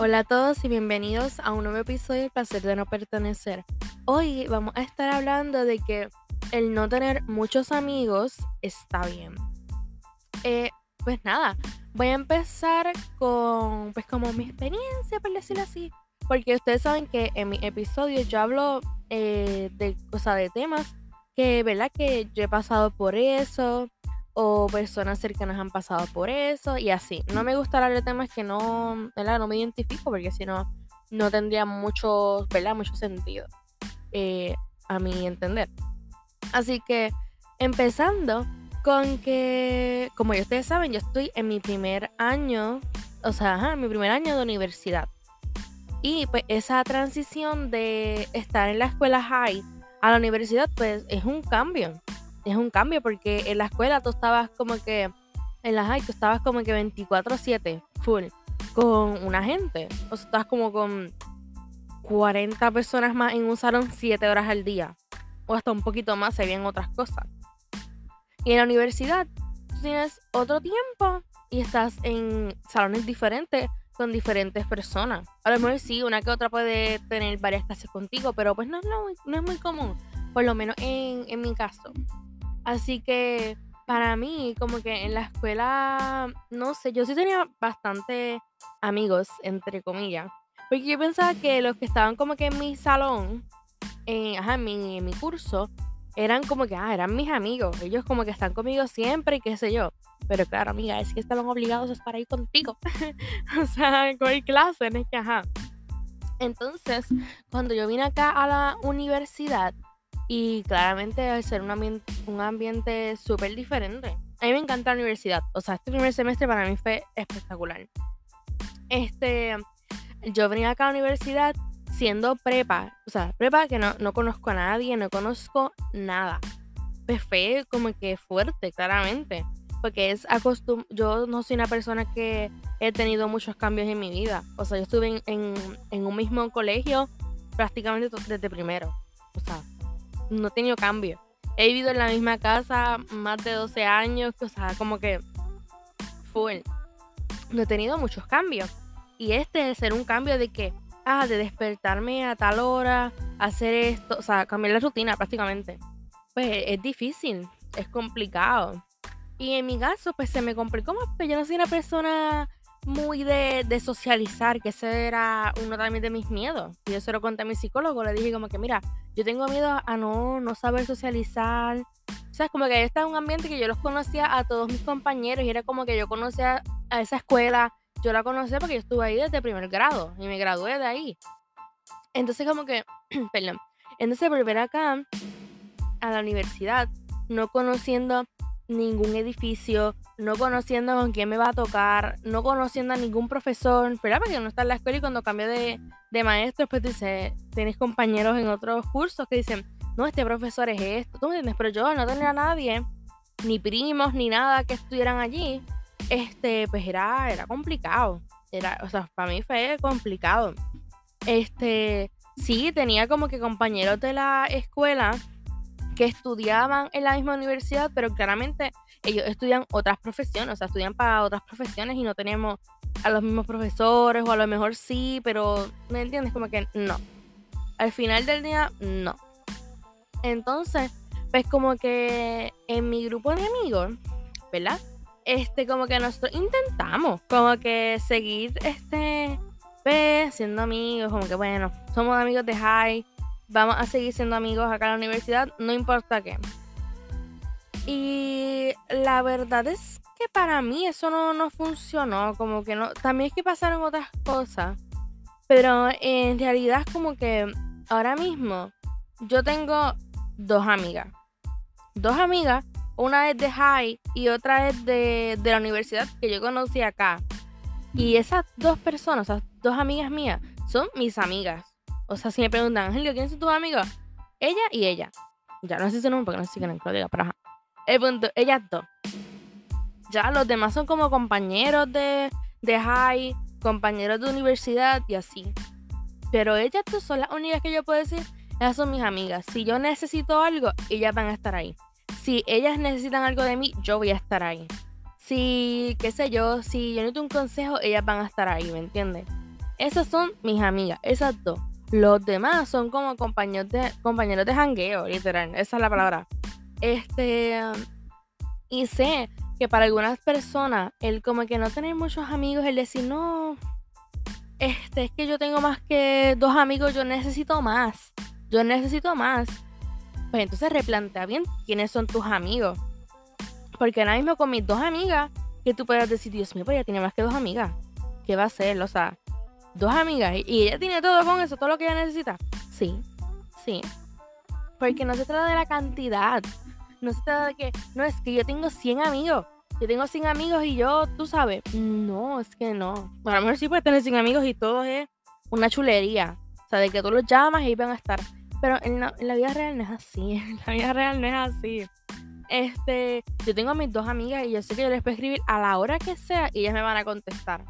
Hola a todos y bienvenidos a un nuevo episodio del placer de no pertenecer. Hoy vamos a estar hablando de que el no tener muchos amigos está bien. Eh, pues nada, voy a empezar con pues como mi experiencia, por decirlo así. Porque ustedes saben que en mi episodio yo hablo eh, de, o de temas que, ¿verdad? Que yo he pasado por eso, o personas cercanas han pasado por eso y así. No me gusta hablar de temas que no, ¿verdad? no me identifico porque si no, no tendría mucho, ¿verdad? mucho sentido eh, a mi entender. Así que empezando con que, como ya ustedes saben, yo estoy en mi primer año, o sea, mi primer año de universidad. Y pues esa transición de estar en la escuela high a la universidad, pues es un cambio es un cambio porque en la escuela tú estabas como que, en la high tú estabas como que 24/7, full, con una gente. O sea, estabas como con 40 personas más en un salón 7 horas al día. O hasta un poquito más, se bien otras cosas. Y en la universidad tú tienes otro tiempo y estás en salones diferentes con diferentes personas. A lo mejor sí, una que otra puede tener varias clases contigo, pero pues no, no, no es muy común. Por lo menos en, en mi caso. Así que para mí, como que en la escuela, no sé, yo sí tenía bastante amigos, entre comillas. Porque yo pensaba que los que estaban como que en mi salón, en, ajá, en mi, mi curso, eran como que, ah, eran mis amigos. Ellos como que están conmigo siempre y qué sé yo. Pero claro, amiga, es que estaban obligados a estar ahí contigo. o sea, con clase, es que, ajá. Entonces, cuando yo vine acá a la universidad, y claramente al ser un ambiente, un ambiente súper diferente. A mí me encanta la universidad. O sea, este primer semestre para mí fue espectacular. Este, yo venía acá a la universidad siendo prepa. O sea, prepa que no, no conozco a nadie, no conozco nada. Pues fue como que fuerte, claramente. Porque es acostum yo no soy una persona que he tenido muchos cambios en mi vida. O sea, yo estuve en, en un mismo colegio prácticamente desde primero. O sea, no he tenido cambio. He vivido en la misma casa más de 12 años, o sea, como que full. No he tenido muchos cambios. Y este es ser un cambio de que, ah, de despertarme a tal hora, hacer esto, o sea, cambiar la rutina prácticamente. Pues es difícil, es complicado. Y en mi caso, pues se me complicó más, pues yo no soy una persona muy de, de, socializar, que ese era uno también de mis miedos. Yo se lo conté a mi psicólogo, le dije como que, mira, yo tengo miedo a no, no saber socializar. O sea, como que ahí está un ambiente que yo los conocía a todos mis compañeros y era como que yo conocía a esa escuela, yo la conocía porque yo estuve ahí desde primer grado y me gradué de ahí. Entonces como que, perdón, entonces volver acá a la universidad, no conociendo ningún edificio, no conociendo con quién me va a tocar, no conociendo a ningún profesor, ¿verdad? Porque uno está en la escuela y cuando cambia de, de maestro, pues dice, tienes compañeros en otros cursos que dicen, no, este profesor es esto, ¿tú me entiendes? Pero yo no tenía a nadie, ni primos, ni nada que estuvieran allí, este, pues era, era complicado. Era, o sea, para mí fue complicado. Este, sí, tenía como que compañeros de la escuela que estudiaban en la misma universidad, pero claramente ellos estudian otras profesiones, o sea, estudian para otras profesiones y no tenemos a los mismos profesores, o a lo mejor sí, pero, ¿me entiendes? Como que no. Al final del día, no. Entonces, pues como que en mi grupo de amigos, ¿verdad? Este, como que nosotros intentamos, como que seguir, este, pues, siendo amigos, como que bueno, somos amigos de high, vamos a seguir siendo amigos acá en la universidad, no importa qué. Y la verdad es que para mí eso no, no funcionó, como que no, también es que pasaron otras cosas, pero en realidad como que ahora mismo yo tengo dos amigas, dos amigas, una es de high y otra es de, de la universidad que yo conocí acá. Y esas dos personas, esas dos amigas mías, son mis amigas. O sea, si me preguntan, Angelio, ¿quiénes son tus amigos? Ella y ella. Ya no sé si nombre porque no sé si quieren que lo diga, pero ajá. El punto, ellas dos. Ya los demás son como compañeros de, de high, compañeros de universidad y así. Pero ellas dos son las únicas que yo puedo decir, ellas son mis amigas. Si yo necesito algo, ellas van a estar ahí. Si ellas necesitan algo de mí, yo voy a estar ahí. Si, qué sé yo, si yo necesito un consejo, ellas van a estar ahí, ¿me entiendes? Esas son mis amigas, esas dos. Los demás son como compañeros de, compañeros de jangueo, literal. Esa es la palabra. Este. Y sé que para algunas personas, el como que no tener muchos amigos, el decir, no, este, es que yo tengo más que dos amigos, yo necesito más. Yo necesito más. Pues entonces replantea bien quiénes son tus amigos. Porque ahora mismo con mis dos amigas, que tú puedas decir, Dios mío, pues ella tiene más que dos amigas. ¿Qué va a hacer? O sea, dos amigas. Y ella tiene todo con eso, todo lo que ella necesita. Sí, sí. Porque no se trata de la cantidad. No se trata de que, no, es que yo tengo 100 amigos. Yo tengo 100 amigos y yo, tú sabes, no, es que no. Bueno, a lo mejor sí puedes tener 100 amigos y todo es una chulería. O sea, de que tú los llamas y van a estar. Pero en la, vida real no es así. En la vida real no es así. Este, yo tengo a mis dos amigas y yo sé que yo les puedo escribir a la hora que sea y ellas me van a contestar.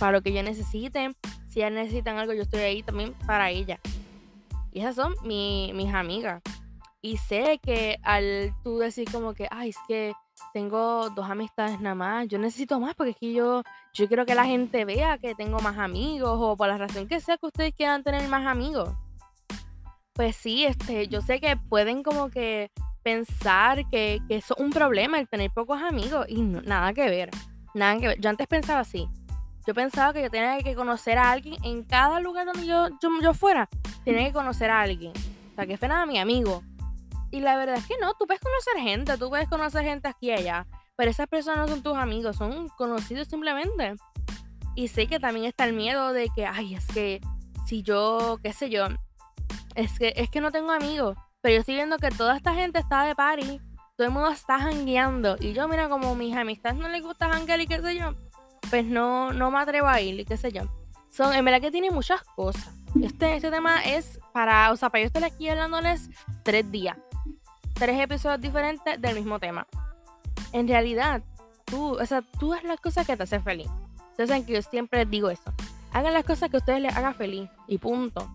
Para lo que yo necesiten. Si ellas necesitan algo, yo estoy ahí también para ellas. Y esas son mis amigas. Y sé que al tú decir como que, ay, es que tengo dos amistades nada más, yo necesito más porque es que yo, yo quiero que la gente vea que tengo más amigos o por la razón que sea que ustedes quieran tener más amigos. Pues sí, este, yo sé que pueden como que pensar que, que eso es un problema el tener pocos amigos y nada que ver, nada que ver. Yo antes pensaba así, yo pensaba que yo tenía que conocer a alguien en cada lugar donde yo, yo, fuera, tenía que conocer a alguien. O sea, que fuera mi amigo. Y la verdad es que no, tú puedes conocer gente, tú puedes conocer gente aquí y allá, pero esas personas no son tus amigos, son conocidos simplemente. Y sé que también está el miedo de que, ay, es que si yo, qué sé yo, es que, es que no tengo amigos, pero yo estoy viendo que toda esta gente está de party, todo el mundo está jangueando, y yo, mira, como mis amistades no les gusta janguear y qué sé yo, pues no, no me atrevo a ir y qué sé yo. Son, en verdad que tiene muchas cosas. Este, este tema es para, o sea, para yo estar aquí hablándoles tres días tres episodios diferentes del mismo tema. En realidad, tú, o sea, tú haz las cosas que te hacen feliz. Saben que yo siempre digo eso. Hagan las cosas que a ustedes les haga feliz. Y punto.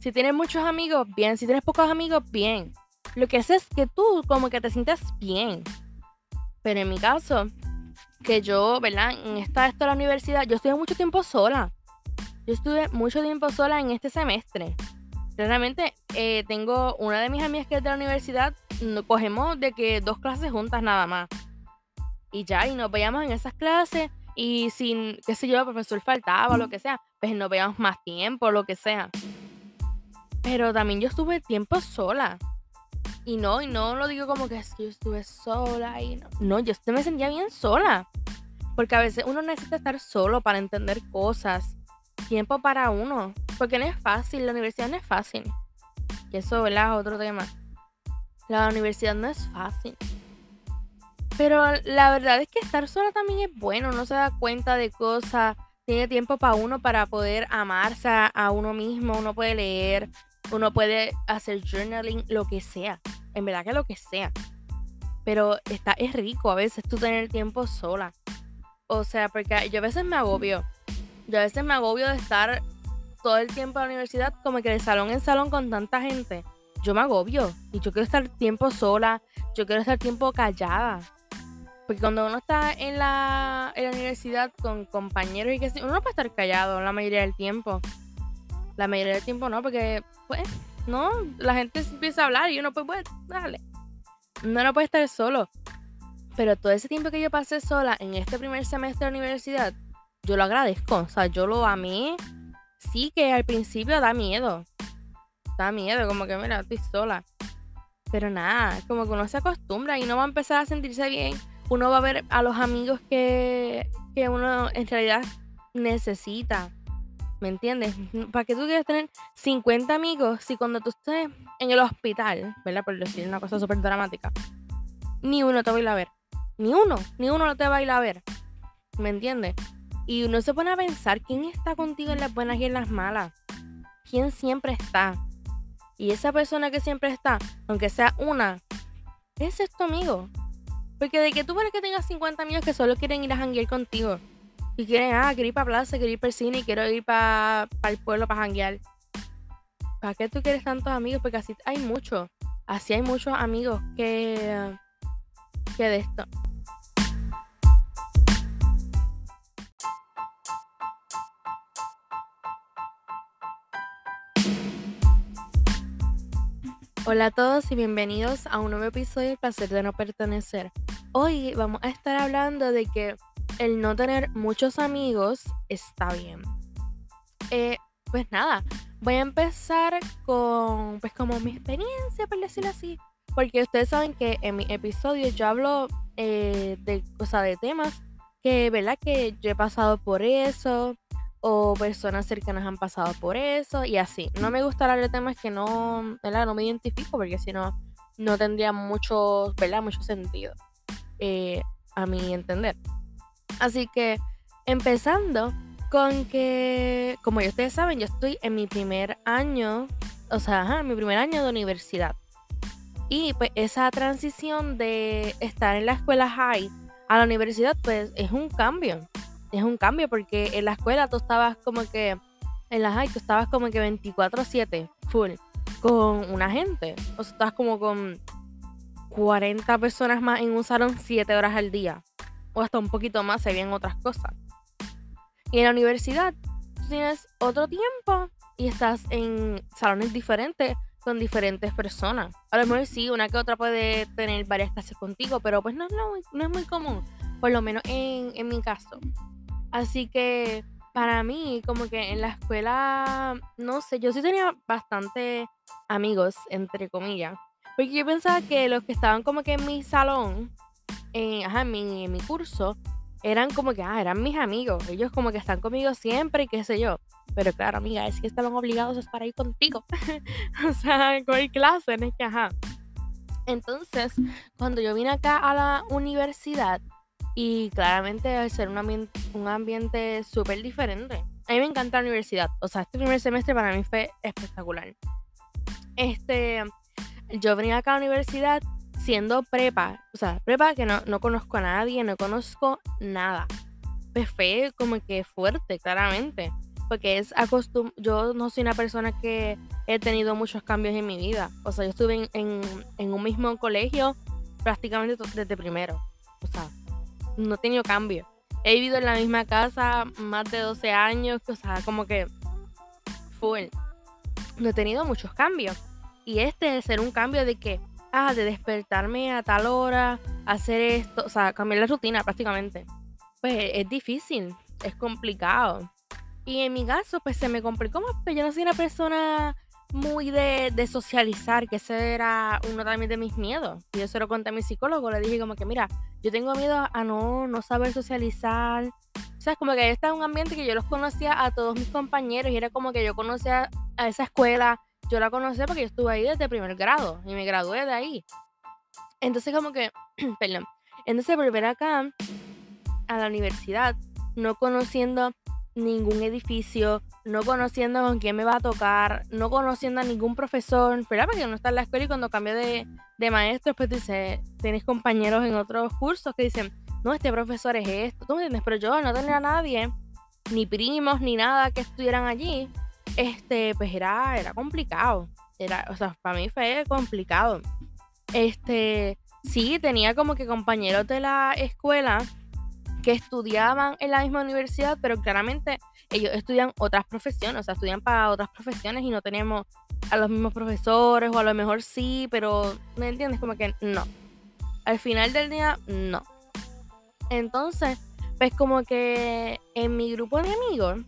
Si tienes muchos amigos, bien. Si tienes pocos amigos, bien. Lo que hace es que tú como que te sientas bien. Pero en mi caso, que yo, ¿verdad? En esta, esta la universidad, yo estuve mucho tiempo sola. Yo estuve mucho tiempo sola en este semestre. Realmente eh, tengo una de mis amigas que es de la universidad, cogemos de que dos clases juntas nada más. Y ya, y nos veíamos en esas clases y sin, qué sé yo, el profesor faltaba lo que sea, pues nos veíamos más tiempo, lo que sea. Pero también yo estuve tiempo sola. Y no, y no lo digo como que es que yo estuve sola y no. No, yo me sentía bien sola. Porque a veces uno necesita estar solo para entender cosas tiempo para uno. Porque no es fácil, la universidad no es fácil. Y eso, ¿verdad? Otro tema. La universidad no es fácil. Pero la verdad es que estar sola también es bueno. Uno se da cuenta de cosas. Tiene tiempo para uno para poder amarse a uno mismo. Uno puede leer. Uno puede hacer journaling, lo que sea. En verdad que lo que sea. Pero está, es rico a veces tú tener tiempo sola. O sea, porque yo a veces me agobio yo a veces me agobio de estar todo el tiempo en la universidad como que de salón en salón con tanta gente. Yo me agobio y yo quiero estar tiempo sola, yo quiero estar tiempo callada. Porque cuando uno está en la, en la universidad con compañeros y que uno no puede estar callado la mayoría del tiempo. La mayoría del tiempo no, porque pues no, la gente empieza a hablar y uno pues, dale. No, no puede estar solo. Pero todo ese tiempo que yo pasé sola en este primer semestre de universidad, yo lo agradezco. O sea, yo lo amé. Sí que al principio da miedo. Da miedo, como que mira, estoy sola. Pero nada, como que uno se acostumbra y uno va a empezar a sentirse bien. Uno va a ver a los amigos que, que uno en realidad necesita. ¿Me entiendes? ¿Para qué tú quieres tener 50 amigos si cuando tú estés en el hospital, ¿verdad? Por decir una cosa súper dramática, ni uno te va a ir a ver. Ni uno, ni uno no te va a a ver. ¿Me entiendes? Y uno se pone a pensar quién está contigo en las buenas y en las malas. ¿Quién siempre está? Y esa persona que siempre está, aunque sea una, ese es tu amigo. Porque de que tú para que tengas 50 amigos que solo quieren ir a janguear contigo. Y quieren, ah, quiero ir para plaza, quiero ir para el cine, quiero ir para, para el pueblo para janguear. ¿Para qué tú quieres tantos amigos? Porque así hay muchos. Así hay muchos amigos que, que de esto. Hola a todos y bienvenidos a un nuevo episodio del Placer de No Pertenecer. Hoy vamos a estar hablando de que el no tener muchos amigos está bien. Eh, pues nada, voy a empezar con pues como mi experiencia, por decirlo así. Porque ustedes saben que en mi episodio yo hablo eh, de, o de temas que, ¿verdad? Que yo he pasado por eso, o personas cercanas han pasado por eso y así. No me gusta hablar de temas que no, ¿verdad? no me identifico porque si no, no tendría mucho, ¿verdad? mucho sentido eh, a mi entender. Así que empezando con que, como ya ustedes saben, yo estoy en mi primer año, o sea, mi primer año de universidad. Y pues esa transición de estar en la escuela high a la universidad, pues es un cambio es un cambio porque en la escuela tú estabas como que, en la high tú estabas como que 24/7, full, con una gente. O sea, estabas como con 40 personas más en un salón 7 horas al día. O hasta un poquito más, se otras cosas. Y en la universidad tienes otro tiempo y estás en salones diferentes con diferentes personas. A lo mejor sí, una que otra puede tener varias clases contigo, pero pues no, no, no es muy común. Por lo menos en, en mi caso. Así que para mí, como que en la escuela, no sé, yo sí tenía bastante amigos, entre comillas. Porque yo pensaba que los que estaban como que en mi salón, ajá, en mi, en mi curso, eran como que, ah, eran mis amigos. Ellos como que están conmigo siempre y qué sé yo. Pero claro, amiga, es que estaban obligados a estar ahí contigo. o sea, con clase, es que, ajá. Entonces, cuando yo vine acá a la universidad, y claramente al ser un ambiente, un ambiente súper diferente. A mí me encanta la universidad. O sea, este primer semestre para mí fue espectacular. Este, yo venía acá a la universidad siendo prepa. O sea, prepa que no, no conozco a nadie, no conozco nada. Pues fue como que fuerte, claramente. Porque es acostum yo no soy una persona que he tenido muchos cambios en mi vida. O sea, yo estuve en, en, en un mismo colegio prácticamente desde primero. O sea, no he tenido cambio. He vivido en la misma casa más de 12 años, o sea, como que full. No he tenido muchos cambios. Y este es ser un cambio de que, ah, de despertarme a tal hora, hacer esto, o sea, cambiar la rutina prácticamente. Pues es difícil, es complicado. Y en mi caso, pues se me complicó más, pero yo no soy una persona muy de, de, socializar, que ese era uno también de mis miedos. Yo se lo conté a mi psicólogo, le dije como que, mira, yo tengo miedo a no, no saber socializar. O sea, es como que está un ambiente que yo los conocía a todos mis compañeros y era como que yo conocía a esa escuela, yo la conocía porque yo estuve ahí desde primer grado y me gradué de ahí. Entonces como que, perdón, entonces volver acá a la universidad, no conociendo ningún edificio, no conociendo con quién me va a tocar, no conociendo a ningún profesor, ¿verdad? Porque uno está en la escuela y cuando cambia de, de maestro, pues dice, tienes compañeros en otros cursos que dicen, no, este profesor es esto, ¿tú me entiendes? Pero yo no tenía a nadie, ni primos, ni nada que estuvieran allí, este, pues era, era complicado. Era, o sea, para mí fue complicado. Este, sí, tenía como que compañeros de la escuela que estudiaban en la misma universidad, pero claramente ellos estudian otras profesiones, o sea, estudian para otras profesiones y no tenemos a los mismos profesores, o a lo mejor sí, pero, ¿me entiendes? Como que no. Al final del día, no. Entonces, pues como que en mi grupo de amigos,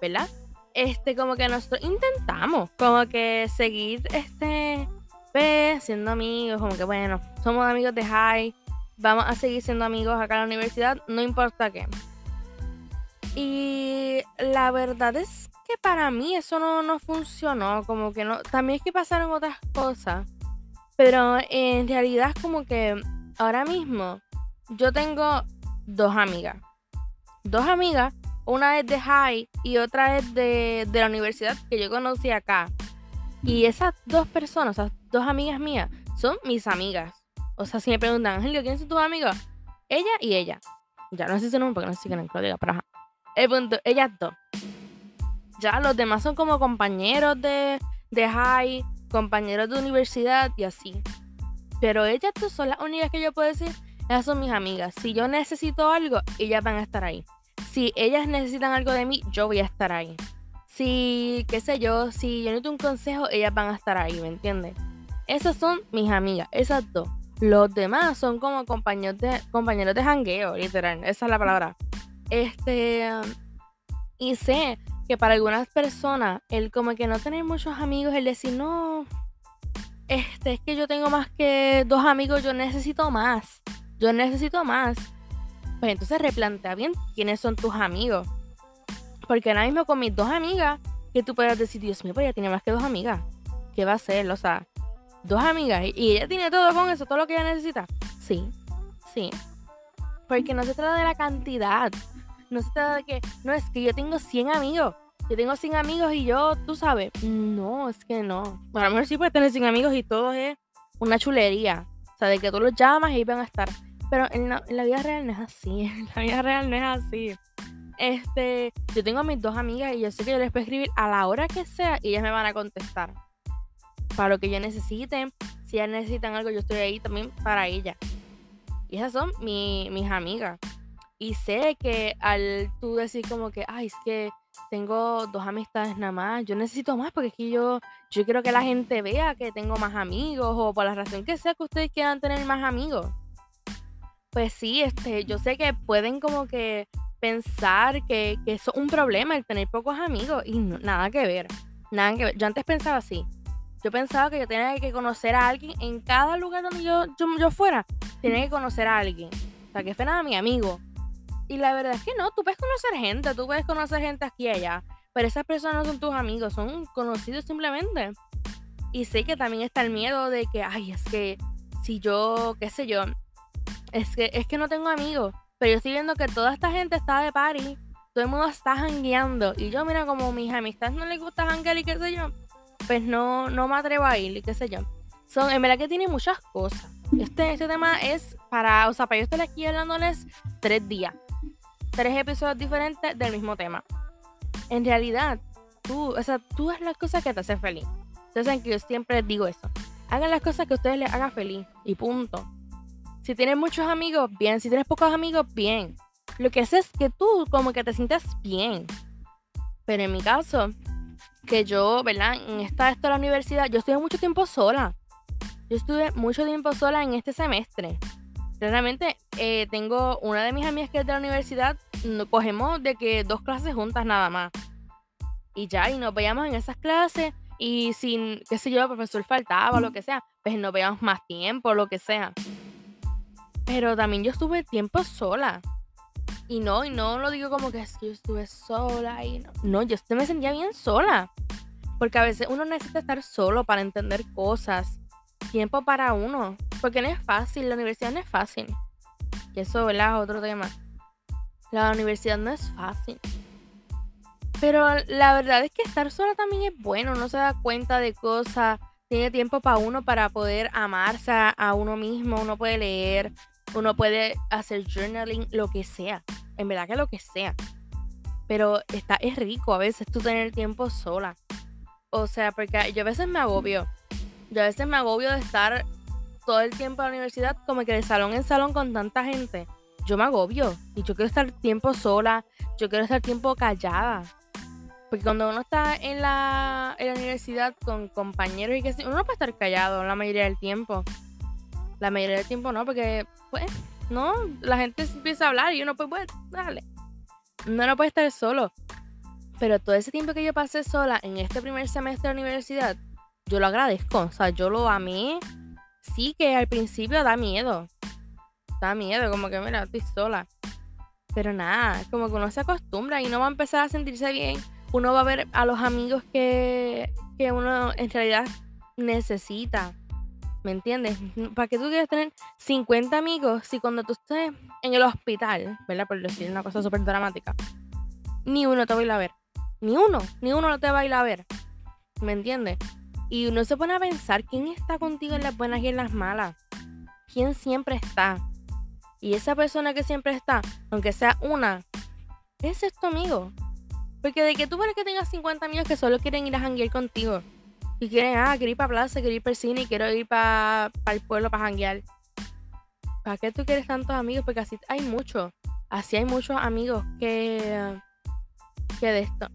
¿verdad? Este, como que nosotros intentamos, como que seguir, este, pues, siendo amigos, como que bueno, somos amigos de high, vamos a seguir siendo amigos acá en la universidad, no importa qué. Y la verdad es que para mí eso no, no funcionó, como que no, también es que pasaron otras cosas, pero en realidad como que ahora mismo yo tengo dos amigas, dos amigas, una es de high y otra es de, de la universidad que yo conocí acá. Y esas dos personas, esas dos amigas mías, son mis amigas. O sea, si me preguntan, Angelio, ¿quiénes son tus amigos? Ella y ella. Ya no sé si nombre porque no sé si quieren diga, pero ajá. El punto, ellas dos. Ya los demás son como compañeros de, de high, compañeros de universidad y así. Pero ellas dos son las únicas que yo puedo decir, ellas son mis amigas. Si yo necesito algo, ellas van a estar ahí. Si ellas necesitan algo de mí, yo voy a estar ahí. Si, qué sé yo, si yo necesito un consejo, ellas van a estar ahí, ¿me entiendes? Esas son mis amigas, esas dos. Los demás son como compañeros de, compañeros de jangueo, literal. Esa es la palabra. Este. Y sé que para algunas personas, el como que no tener muchos amigos, el decir, no, este, es que yo tengo más que dos amigos, yo necesito más. Yo necesito más. Pues entonces replantea bien quiénes son tus amigos. Porque ahora mismo con mis dos amigas, que tú puedas decir, Dios mío, pues ella tiene más que dos amigas. ¿Qué va a hacer? O sea, dos amigas. Y ella tiene todo con eso, todo lo que ella necesita. Sí, sí. Porque no se trata de la cantidad. No se trata de que, no, es que yo tengo 100 amigos. Yo tengo 100 amigos y yo, tú sabes, no, es que no. Bueno, a lo mejor sí puedes tener 100 amigos y todo es una chulería. O sea, de que tú los llamas y van a estar. Pero en la, vida real no es así. En la vida real no es así. Este, yo tengo a mis dos amigas y yo sé que yo les puedo escribir a la hora que sea y ellas me van a contestar. Para lo que yo necesiten. Si ellas necesitan algo, yo estoy ahí también para ellas. Y esas son mis amigas. Y sé que al tú decir como que, ay, es que tengo dos amistades nada más, yo necesito más porque es que yo, yo quiero que la gente vea que tengo más amigos o por la razón que sea que ustedes quieran tener más amigos. Pues sí, este, yo sé que pueden como que pensar que, que eso es un problema el tener pocos amigos y nada que ver, nada que ver. Yo antes pensaba así. Yo pensaba que yo tenía que conocer a alguien en cada lugar donde yo, yo, fuera. Tenía que conocer a alguien. O sea, que fuera mi amigo. Y la verdad es que no, tú puedes conocer gente, tú puedes conocer gente aquí y allá. Pero esas personas no son tus amigos, son conocidos simplemente. Y sé que también está el miedo de que, ay, es que si yo, qué sé yo, es que, es que no tengo amigos. Pero yo estoy viendo que toda esta gente está de party, todo el mundo está jangueando. Y yo, mira, como mis amistades no les gusta janguear y qué sé yo, pues no, no me atrevo a ir y qué sé yo. Son, en verdad que tiene muchas cosas. Este, este tema es para, o sea, para yo estar aquí hablándoles tres días. Tres episodios diferentes del mismo tema. En realidad, tú, o sea, tú haz las cosas que te hacen feliz. Ustedes que yo siempre digo eso. Hagan las cosas que a ustedes les hagan feliz. Y punto. Si tienes muchos amigos, bien. Si tienes pocos amigos, bien. Lo que hace es que tú como que te sientas bien. Pero en mi caso, que yo, ¿verdad? En esta, esta la universidad, yo estuve mucho tiempo sola. Yo estuve mucho tiempo sola en este semestre. Realmente eh, tengo una de mis amigas que es de la universidad, cogemos de que dos clases juntas nada más. Y ya, y nos veíamos en esas clases y sin, qué sé yo, el profesor faltaba lo que sea, pues nos veíamos más tiempo, lo que sea. Pero también yo estuve tiempo sola. Y no, y no lo digo como que es que yo estuve sola y no. No, yo me sentía bien sola. Porque a veces uno necesita estar solo para entender cosas. Tiempo para uno. Porque no es fácil, la universidad no es fácil. Y eso, ¿verdad? Otro tema. La universidad no es fácil. Pero la verdad es que estar sola también es bueno. Uno se da cuenta de cosas. Tiene tiempo para uno para poder amarse a uno mismo. Uno puede leer, uno puede hacer journaling, lo que sea. En verdad que lo que sea. Pero está, es rico a veces tú tener tiempo sola. O sea, porque yo a veces me agobio. Yo a veces me agobio de estar todo el tiempo en la universidad como que de salón en salón con tanta gente. Yo me agobio. Y yo quiero estar tiempo sola. Yo quiero estar tiempo callada. Porque cuando uno está en la, en la universidad con compañeros y que uno no puede estar callado la mayoría del tiempo. La mayoría del tiempo no, porque, pues, no, la gente empieza a hablar y uno, pues, pues, dale. No, no puede estar solo. Pero todo ese tiempo que yo pasé sola en este primer semestre de universidad, yo lo agradezco. O sea, yo lo amé. Sí que al principio da miedo. Da miedo, como que, mira, estoy sola. Pero nada, como que uno se acostumbra y uno va a empezar a sentirse bien. Uno va a ver a los amigos que, que uno en realidad necesita. ¿Me entiendes? ¿Para qué tú quieres tener 50 amigos si cuando tú estés en el hospital, ¿verdad? Por decir una cosa súper dramática, ni uno te va a ver. Ni uno, ni uno no te va a ver. ¿Me entiendes? Y uno se pone a pensar quién está contigo en las buenas y en las malas. ¿Quién siempre está? Y esa persona que siempre está, aunque sea una, ese es tu amigo. Porque de que tú para que tengas 50 amigos que solo quieren ir a janguear contigo. Y quieren, ah, quiero ir para plaza, quiero ir para el cine quiero ir para, el pueblo para janguear. ¿Para qué tú quieres tantos amigos? Porque así hay muchos. Así hay muchos amigos que, que de esto.